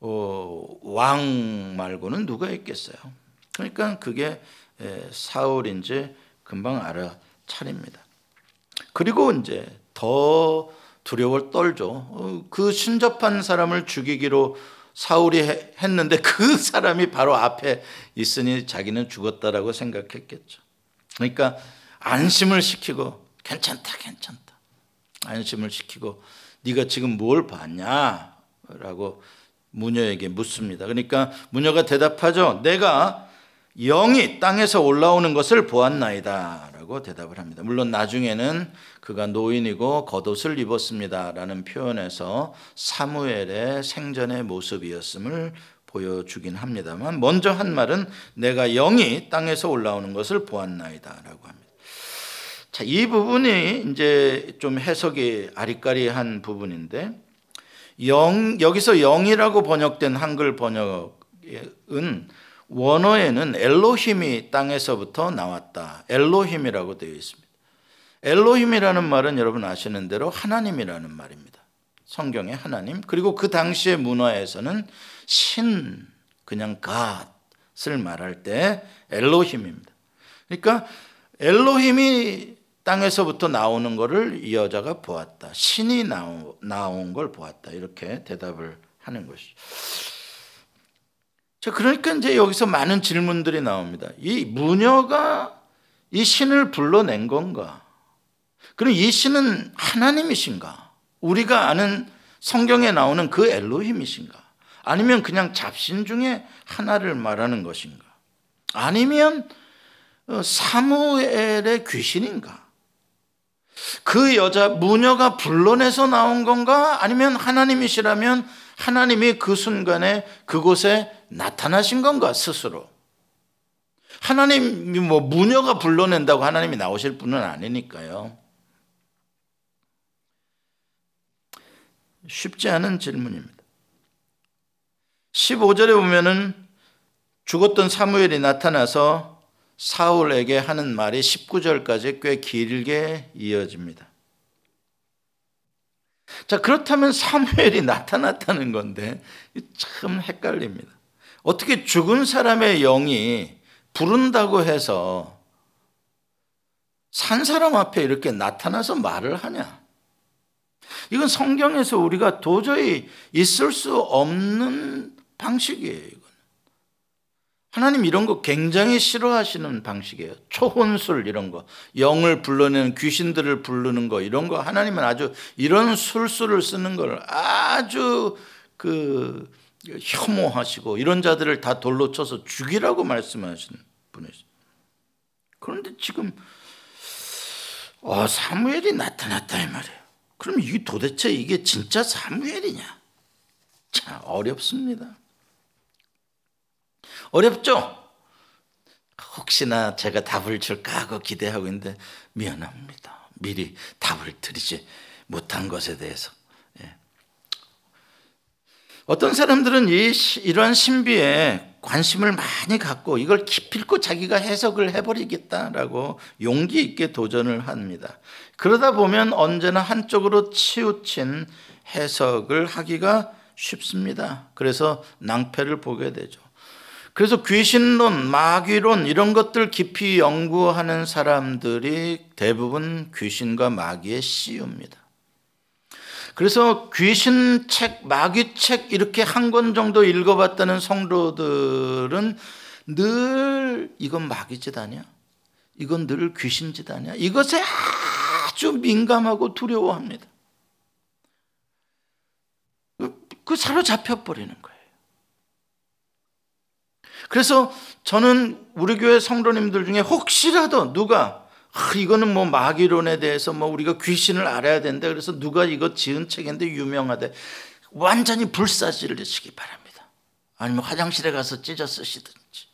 어, 왕 말고는 누가 있겠어요. 그러니까 그게 사울인지 금방 알아차립니다. 그리고 이제 더 두려움을 떨죠. 어, 그 신접한 사람을 죽이기로 사울이 했는데 그 사람이 바로 앞에 있으니 자기는 죽었다라고 생각했겠죠. 그러니까 안심을 시키고 괜찮다 괜찮다 안심을 시키고 네가 지금 뭘 봤냐라고 무녀에게 묻습니다. 그러니까 무녀가 대답하죠. 내가 영이 땅에서 올라오는 것을 보았나이다. 라고 대답을 합니다. 물론 나중에는 그가 노인이고 겉옷을 입었습니다. 라는 표현에서 사무엘의 생전의 모습이었음을 보여주긴 합니다만 먼저 한 말은 내가 영이 땅에서 올라오는 것을 보았나이다. 라고 합니다. 자, 이 부분이 이제 좀 해석이 아리까리한 부분인데 영, 여기서 영이라고 번역된 한글 번역은 원어에는 엘로힘이 땅에서부터 나왔다. 엘로힘이라고 되어 있습니다. 엘로힘이라는 말은 여러분 아시는 대로 하나님이라는 말입니다. 성경의 하나님. 그리고 그 당시의 문화에서는 신, 그냥 God을 말할 때 엘로힘입니다. 그러니까 엘로힘이 땅에서부터 나오는 것을 이 여자가 보았다. 신이 나온 걸 보았다. 이렇게 대답을 하는 것이죠. 자, 그러니까 이제 여기서 많은 질문들이 나옵니다. 이 무녀가 이 신을 불러낸 건가? 그럼 이 신은 하나님이신가? 우리가 아는 성경에 나오는 그 엘로힘이신가? 아니면 그냥 잡신 중에 하나를 말하는 것인가? 아니면 어, 사무엘의 귀신인가? 그 여자 무녀가 불러내서 나온 건가? 아니면 하나님이시라면 하나님이 그 순간에 그곳에 나타나신 건가 스스로? 하나님이 뭐 무녀가 불러낸다고 하나님이 나오실 분은 아니니까요. 쉽지 않은 질문입니다. 15절에 보면은 죽었던 사무엘이 나타나서 사울에게 하는 말이 19절까지 꽤 길게 이어집니다. 자, 그렇다면 사무엘이 (laughs) 나타났다는 건데 참 헷갈립니다. 어떻게 죽은 사람의 영이 부른다고 해서 산 사람 앞에 이렇게 나타나서 말을 하냐? 이건 성경에서 우리가 도저히 있을 수 없는 방식이에요. 하나님 이런 거 굉장히 싫어하시는 방식이에요. 초혼술 이런 거, 영을 불러내는 귀신들을 부르는 거 이런 거 하나님은 아주 이런 술수를 쓰는 걸 아주 그 혐오하시고 이런 자들을 다 돌로 쳐서 죽이라고 말씀하시는 분이죠. 그런데 지금 어, 사무엘이 나타났다 이 말이에요. 그럼 이게 도대체 이게 진짜 사무엘이냐? 참 어렵습니다. 어렵죠? 혹시나 제가 답을 줄까 하고 기대하고 있는데 미안합니다. 미리 답을 드리지 못한 것에 대해서. 어떤 사람들은 이, 이러한 신비에 관심을 많이 갖고 이걸 기필코 자기가 해석을 해버리겠다라고 용기 있게 도전을 합니다. 그러다 보면 언제나 한쪽으로 치우친 해석을 하기가 쉽습니다. 그래서 낭패를 보게 되죠. 그래서 귀신론, 마귀론 이런 것들 깊이 연구하는 사람들이 대부분 귀신과 마귀에 씌웁니다. 그래서 귀신 책, 마귀 책 이렇게 한 권 정도 읽어봤다는 성도들은 늘 이건 마귀 짓 아니야? 이건 늘 귀신 짓 아니야? 이것에 아주 민감하고 두려워합니다. 그 사로잡혀 버리는 거예요. 그래서 저는 우리 교회 성도님들 중에 혹시라도 누가 아, 이거는 뭐 마귀론에 대해서 뭐 우리가 귀신을 알아야 된다. 그래서 누가 이거 지은 책인데 유명하대. 완전히 불사지르시기 바랍니다. 아니면 화장실에 가서 찢어 쓰시든지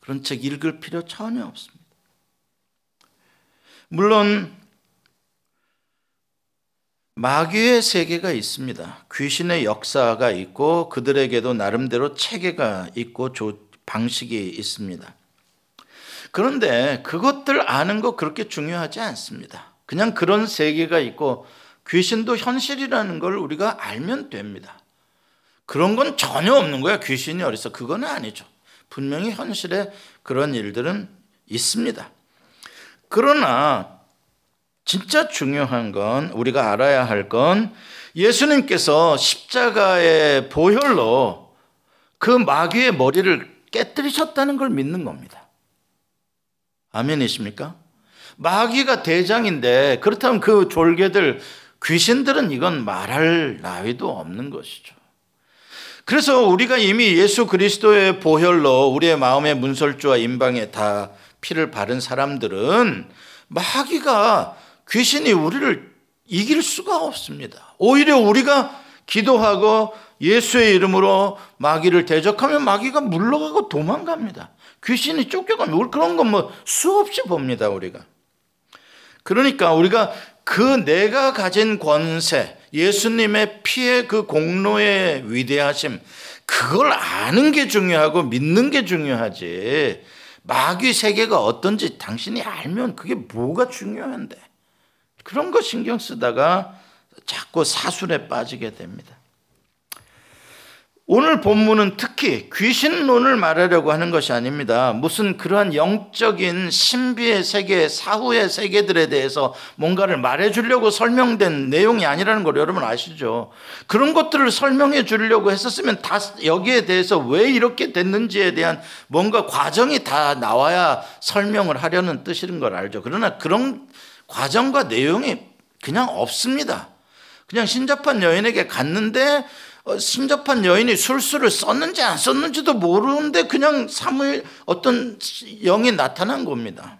그런 책 읽을 필요 전혀 없습니다. 물론 마귀의 세계가 있습니다. 귀신의 역사가 있고 그들에게도 나름대로 체계가 있고 방식이 있습니다. 그런데 그것들 아는 거 그렇게 중요하지 않습니다. 그냥 그런 세계가 있고 귀신도 현실이라는 걸 우리가 알면 됩니다. 그런 건 전혀 없는 거야. 귀신이 어디서. 그건 아니죠. 분명히 현실에 그런 일들은 있습니다. 그러나 진짜 중요한 건 우리가 알아야 할 건 예수님께서 십자가의 보혈로 그 마귀의 머리를 깨뜨리셨다는 걸 믿는 겁니다. 아멘이십니까? 마귀가 대장인데 그렇다면 그 졸개들 귀신들은 이건 말할 나위도 없는 것이죠. 그래서 우리가 이미 예수 그리스도의 보혈로 우리의 마음의 문설주와 임방에 다 피를 바른 사람들은 마귀가 귀신이 우리를 이길 수가 없습니다. 오히려 우리가 기도하고 예수의 이름으로 마귀를 대적하면 마귀가 물러가고 도망갑니다. 귀신이 쫓겨가면 그런 건 뭐 수없이 봅니다, 우리가. 그러니까 우리가 그 내가 가진 권세, 예수님의 피의 그 공로의 위대하심, 그걸 아는 게 중요하고 믿는 게 중요하지. 마귀 세계가 어떤지 당신이 알면 그게 뭐가 중요한데. 그런 거 신경 쓰다가 자꾸 사술에 빠지게 됩니다. 오늘 본문은 특히 귀신론을 말하려고 하는 것이 아닙니다. 무슨 그러한 영적인 신비의 세계, 사후의 세계들에 대해서 뭔가를 말해 주려고 설명된 내용이 아니라는 걸 여러분 아시죠? 그런 것들을 설명해 주려고 했었으면 다 여기에 대해서 왜 이렇게 됐는지에 대한 뭔가 과정이 다 나와야 설명을 하려는 뜻인 걸 알죠. 그러나 그런 과정과 내용이 그냥 없습니다. 그냥 신접한 여인에게 갔는데 어, 신접한 여인이 술수를 썼는지 안 썼는지도 모르는데 그냥 사무엘 어떤 영이 나타난 겁니다.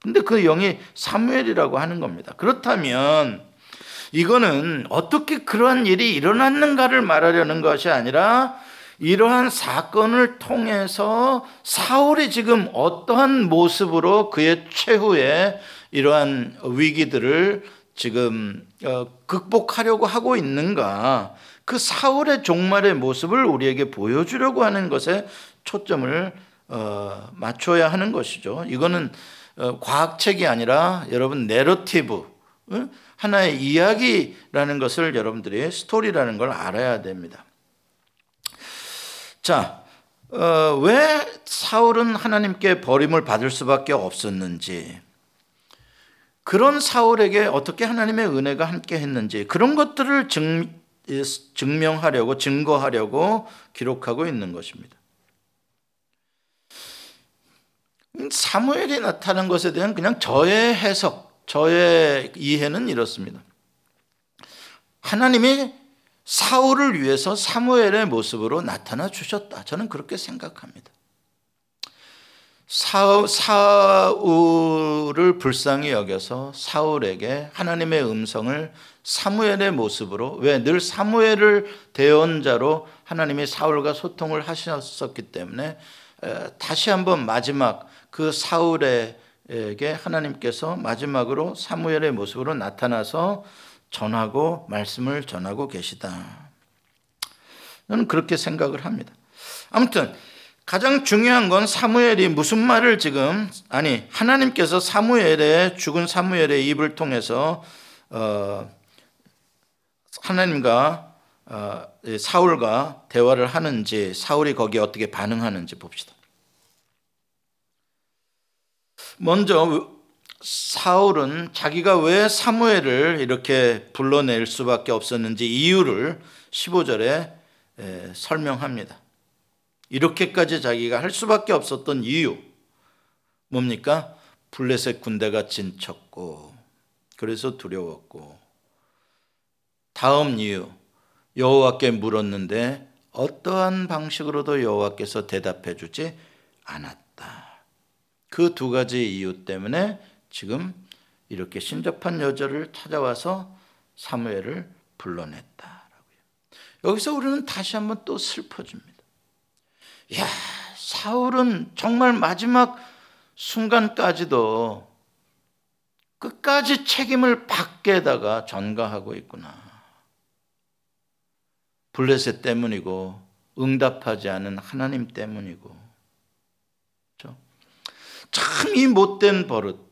근데 그 영이 사무엘이라고 하는 겁니다. 그렇다면 이거는 어떻게 그러한 일이 일어났는가를 말하려는 것이 아니라 이러한 사건을 통해서 사울이 지금 어떠한 모습으로 그의 최후의 이러한 위기들을 지금 어, 극복하려고 하고 있는가 그 사울의 종말의 모습을 우리에게 보여주려고 하는 것에 초점을 어, 맞춰야 하는 것이죠. 이거는 어, 과학책이 아니라 여러분 내러티브 하나의 이야기라는 것을 여러분들이 스토리라는 걸 알아야 됩니다. 자, 어, 왜 사울은 하나님께 버림을 받을 수밖에 없었는지, 그런 사울에게 어떻게 하나님의 은혜가 함께 했는지, 그런 것들을 증, 증명하려고 증거하려고 기록하고 있는 것입니다. 사무엘이 나타난 것에 대한 그냥 저의 해석, 저의 이해는 이렇습니다. 하나님이 사울을 위해서 사무엘의 모습으로 나타나 주셨다. 저는 그렇게 생각합니다. 사, 사울을 불쌍히 여겨서 사울에게 하나님의 음성을 사무엘의 모습으로 왜 늘 사무엘을 대언자로 하나님이 사울과 소통을 하셨었기 때문에 다시 한번 마지막 그 사울에게 하나님께서 마지막으로 사무엘의 모습으로 나타나서 전하고 말씀을 전하고 계시다. 저는 그렇게 생각을 합니다. 아무튼 가장 중요한 건 사무엘이 무슨 말을 지금 아니 하나님께서 사무엘의 죽은 사무엘의 입을 통해서 어, 하나님과 어, 사울과 대화를 하는지 사울이 거기에 어떻게 반응하는지 봅시다. 먼저 사울은 자기가 왜 사무엘을 이렇게 불러낼 수밖에 없었는지 이유를 15절에 설명합니다. 이렇게까지 자기가 할 수밖에 없었던 이유 뭡니까? 블레셋 군대가 진쳤고 그래서 두려웠고 다음 이유 여호와께 물었는데 어떠한 방식으로도 여호와께서 대답해 주지 않았다. 그 두 가지 이유 때문에 지금 이렇게 신접한 여자를 찾아와서 사무엘을 불러냈다라고요. 여기서 우리는 다시 한번 또 슬퍼집니다. 야, 사울은 정말 마지막 순간까지도 끝까지 책임을 받게다가 전가하고 있구나. 블레셋 때문이고 응답하지 않은 하나님 때문이고 참이 못된 버릇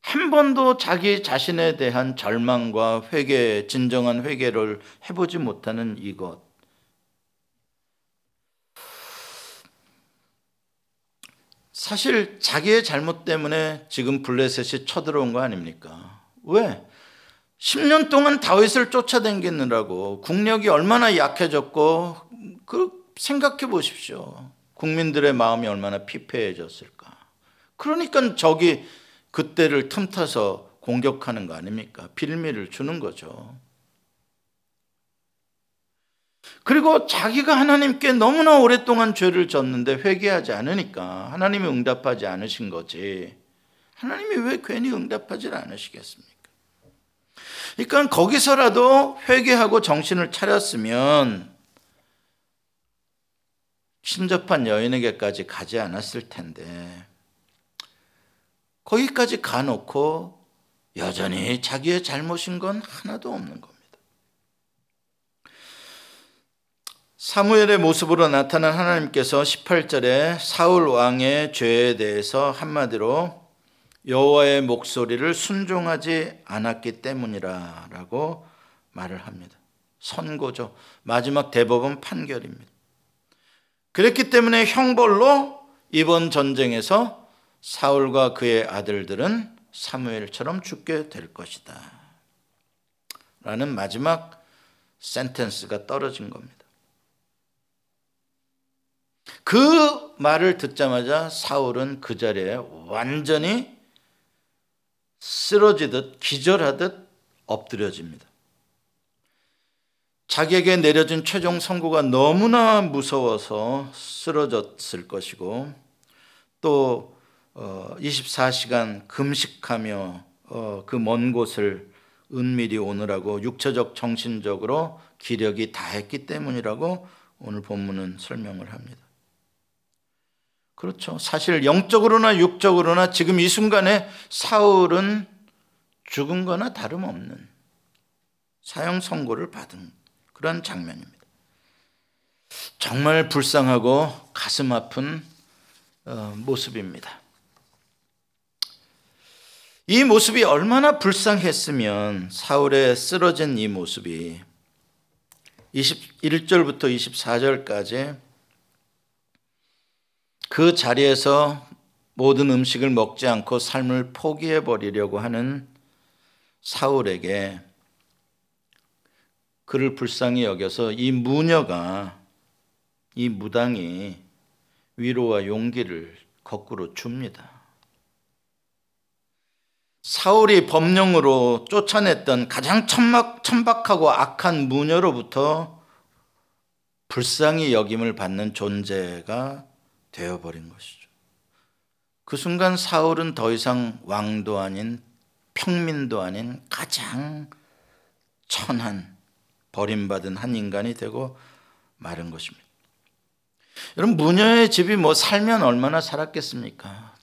한 번도 자기 자신에 대한 절망과 회개, 진정한 회개를 해보지 못하는 이것. 사실 자기의 잘못 때문에 지금 블레셋이 쳐들어온 거 아닙니까? 왜? 10년 동안 다윗을 쫓아다니느라고 국력이 얼마나 약해졌고 그 생각해 보십시오. 국민들의 마음이 얼마나 피폐해졌을까. 그러니까 적이 그때를 틈타서 공격하는 거 아닙니까? 빌미를 주는 거죠. 그리고 자기가 하나님께 너무나 오랫동안 죄를 졌는데 회개하지 않으니까 하나님이 응답하지 않으신 거지. 하나님이 왜 괜히 응답하지 않으시겠습니까? 그러니까 거기서라도 회개하고 정신을 차렸으면 신접한 여인에게까지 가지 않았을 텐데 거기까지 가놓고 여전히 자기의 잘못인 건 하나도 없는 겁니다. 사무엘의 모습으로 나타난 하나님께서 18절에 사울 왕의 죄에 대해서 한마디로 여호와의 목소리를 순종하지 않았기 때문이라라고 말을 합니다. 선고죠. 마지막 대법원 판결입니다. 그랬기 때문에 형벌로 이번 전쟁에서 사울과 그의 아들들은 사무엘처럼 죽게 될 것이다. 라는 마지막 센텐스가 떨어진 겁니다. 그 말을 듣자마자 사울은 그 자리에 완전히 쓰러지듯 기절하듯 엎드려집니다. 자기에게 내려진 최종 선고가 너무나 무서워서 쓰러졌을 것이고 또 24시간 어, 금식하며 어, 그먼 곳을 은밀히 오느라고 육체적 정신적으로 기력이 다했기 때문이라고 오늘 본문은 설명을 합니다. 그렇죠. 사실 영적으로나 육적으로나 지금 이 순간에 사울은 죽은 거나 다름없는 사형 선고를 받은 그런 장면입니다. 정말 불쌍하고 가슴 아픈 어, 모습입니다. 이 모습이 얼마나 불쌍했으면 사울의 쓰러진 이 모습이 21절부터 24절까지 그 자리에서 모든 음식을 먹지 않고 삶을 포기해 버리려고 하는 사울에게 그를 불쌍히 여겨서 이 무녀가 이 무당이 위로와 용기를 거꾸로 줍니다. 사울이 법령으로 쫓아냈던 가장 천막, 천박하고 악한 무녀로부터 불쌍히 여김을 받는 존재가 되어버린 것이죠. 그 순간 사울은 더 이상 왕도 아닌 평민도 아닌 가장 천한 버림받은 한 인간이 되고 마른 것입니다. 여러분 무녀의 집이 뭐 살면 얼마나 살았겠습니까?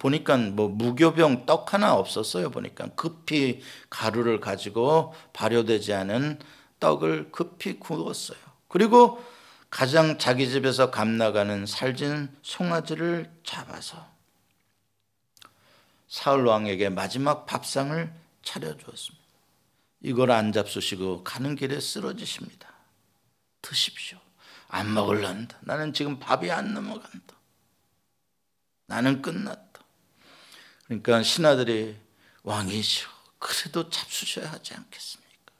보니까 뭐 무교병 떡 하나 없었어요. 보니까 급히 가루를 가지고 발효되지 않은 떡을 급히 구웠어요. 그리고 가장 자기 집에서 감나가는 살진 송아지를 잡아서 사울 왕에게 마지막 밥상을 차려 주었습니다. 이걸 안 잡수시고 가는 길에 쓰러지십니다. 드십시오. 안 먹을란다. 나는 지금 밥이 안 넘어간다. 나는 끝났다. 그러니까 신하들이 왕이시오. 그래도 잡수셔야 하지 않겠습니까?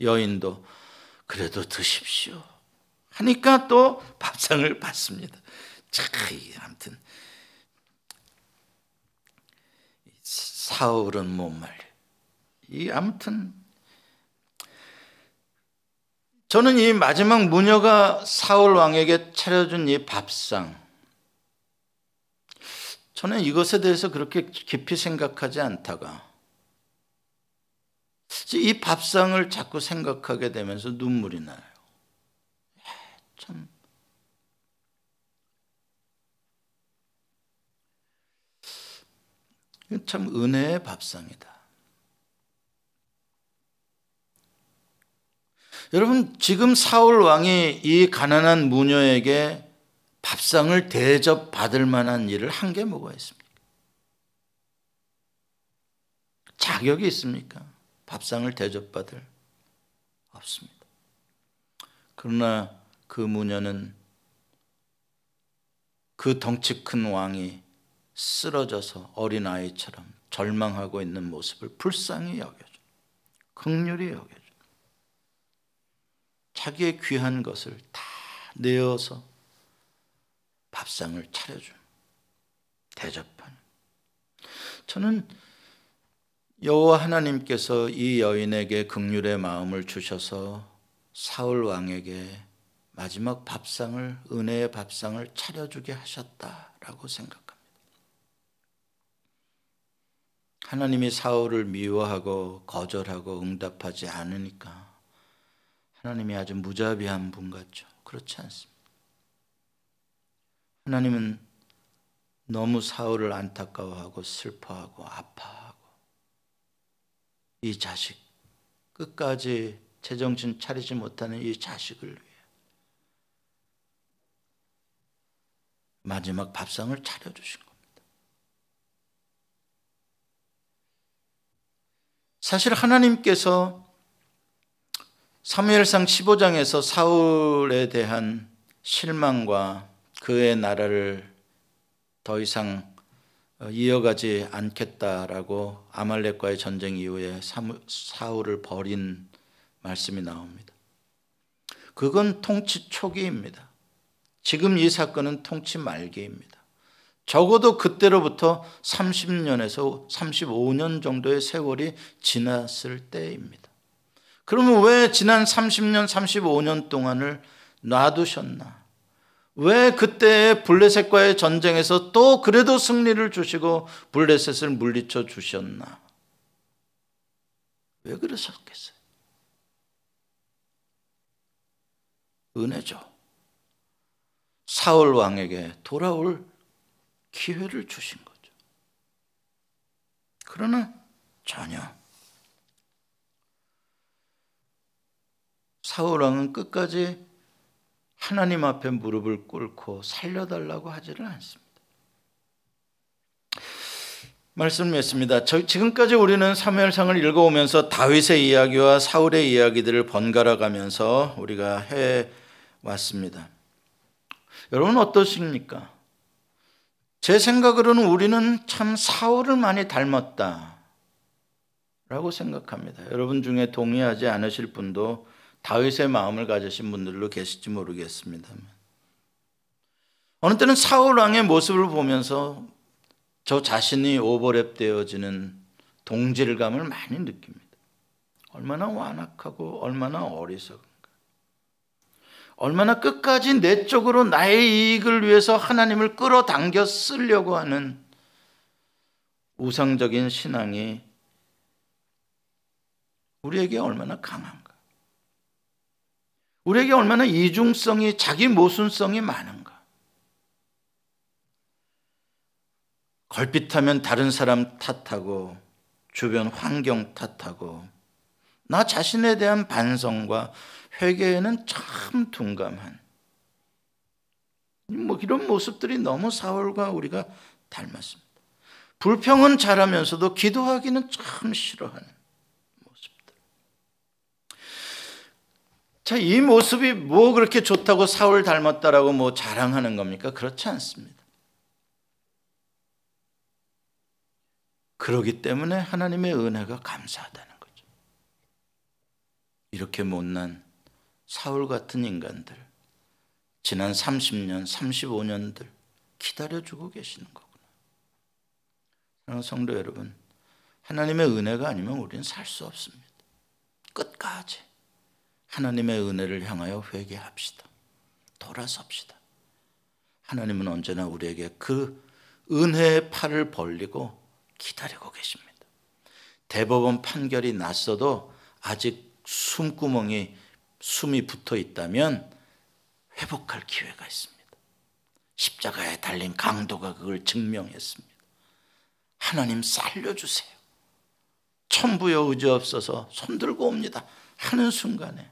여인도 그래도 드십시오. 하니까 또 밥상을 받습니다. 자, 아무튼 사울은 못 말려. 이 아무튼 저는 이 마지막 무녀가 사울 왕에게 차려준 이 밥상 저는 이것에 대해서 그렇게 깊이 생각하지 않다가 이 밥상을 자꾸 생각하게 되면서 눈물이 나요. 참 참 은혜의 밥상이다. 여러분 지금 사울 왕이 이 가난한 무녀에게 밥상을 대접받을 만한 일을 한 게 뭐가 있습니까? 자격이 있습니까? 밥상을 대접받을 없습니다. 그러나 그 무녀는 그 덩치 큰 왕이 쓰러져서 어린아이처럼 절망하고 있는 모습을 불쌍히 여겨줘. 극률이 여겨줘. 자기의 귀한 것을 다 내어서 밥상을 차려준 대접한. 저는 여호와 하나님께서 이 여인에게 극률의 마음을 주셔서 사울 왕에게 마지막 밥상을 은혜의 밥상을 차려주게 하셨다라고 생각합니다. 하나님이 사울을 미워하고 거절하고 응답하지 않으니까 하나님이 아주 무자비한 분 같죠. 그렇지 않습니다. 하나님은 너무 사울을 안타까워하고 슬퍼하고 아파하고 이 자식 끝까지 제정신 차리지 못하는 이 자식을 위해 마지막 밥상을 차려주신 겁니다. 사실 하나님께서 사무엘상 15장에서 사울에 대한 실망과 그의 나라를 더 이상 이어가지 않겠다라고 아말렉과의 전쟁 이후에 사울을 버린 말씀이 나옵니다. 그건 통치 초기입니다. 지금 이 사건은 통치 말기입니다. 적어도 그때로부터 30년에서 35년 정도의 세월이 지났을 때입니다. 그러면 왜 지난 30년, 35년 동안을 놔두셨나? 왜 그때 블레셋과의 전쟁에서 또 그래도 승리를 주시고 블레셋을 물리쳐 주셨나? 왜 그러셨겠어요? 은혜죠. 사울 왕에게 돌아올 기회를 주신 거죠. 그러나 전혀 사울 왕은 끝까지 하나님 앞에 무릎을 꿇고 살려달라고 하지를 않습니다. 말씀했습니다. 지금까지 우리는 사무엘상을 읽어오면서 다윗의 이야기와 사울의 이야기들을 번갈아 가면서 우리가 해 왔습니다. 여러분 어떠십니까? 제 생각으로는 우리는 참 사울을 많이 닮았다. 라고 생각합니다. 여러분 중에 동의하지 않으실 분도 다윗의 마음을 가지신 분들도 계실지 모르겠습니다만. 어느 때는 사울 왕의 모습을 보면서 저 자신이 오버랩 되어지는 동질감을 많이 느낍니다. 얼마나 완악하고 얼마나 어리석은 얼마나 끝까지 내 쪽으로 나의 이익을 위해서 하나님을 끌어당겨 쓰려고 하는 우상적인 신앙이 우리에게 얼마나 강한가. 우리에게 얼마나 이중성이, 자기 모순성이 많은가. 걸핏하면 다른 사람 탓하고, 주변 환경 탓하고, 나 자신에 대한 반성과 회개에는 참 둔감한 뭐 이런 모습들이 너무 사울과 우리가 닮았습니다. 불평은 잘하면서도 기도하기는 참 싫어하는 모습들. 자, 이 모습이 뭐 그렇게 좋다고 사울 닮았다라고 뭐 자랑하는 겁니까? 그렇지 않습니다. 그러기 때문에 하나님의 은혜가 감사하다는 거죠. 이렇게 못난 사울 같은 인간들, 지난 30년, 35년들 기다려주고 계시는 거구나. 사랑하는 성도 여러분, 하나님의 은혜가 아니면 우리는 살 수 없습니다. 끝까지 하나님의 은혜를 향하여 회개합시다. 돌아섭시다. 하나님은 언제나 우리에게 그 은혜의 팔을 벌리고 기다리고 계십니다. 대법원 판결이 났어도 아직 숨구멍이 숨이 붙어 있다면 회복할 기회가 있습니다. 십자가에 달린 강도가 그걸 증명했습니다. 하나님 살려주세요. 천부의 의지 없어서 손들고 옵니다. 하는 순간에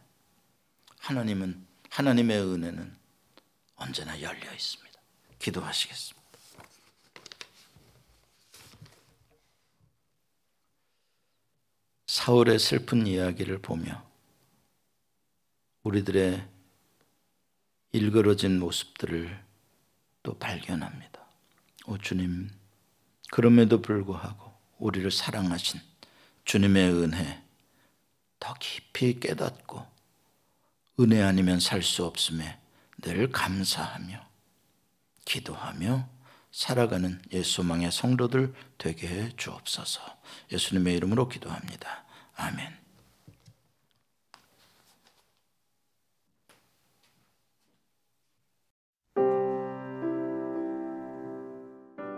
하나님은 하나님의 은혜는 언제나 열려 있습니다. 기도하시겠습니다. 사울의 슬픈 이야기를 보며 우리들의 일그러진 모습들을 또 발견합니다. 오 주님, 그럼에도 불구하고 우리를 사랑하신 주님의 은혜 더 깊이 깨닫고 은혜 아니면 살 수 없음에 늘 감사하며 기도하며 살아가는 예수망의 성도들 되게 해 주옵소서. 예수님의 이름으로 기도합니다. 아멘.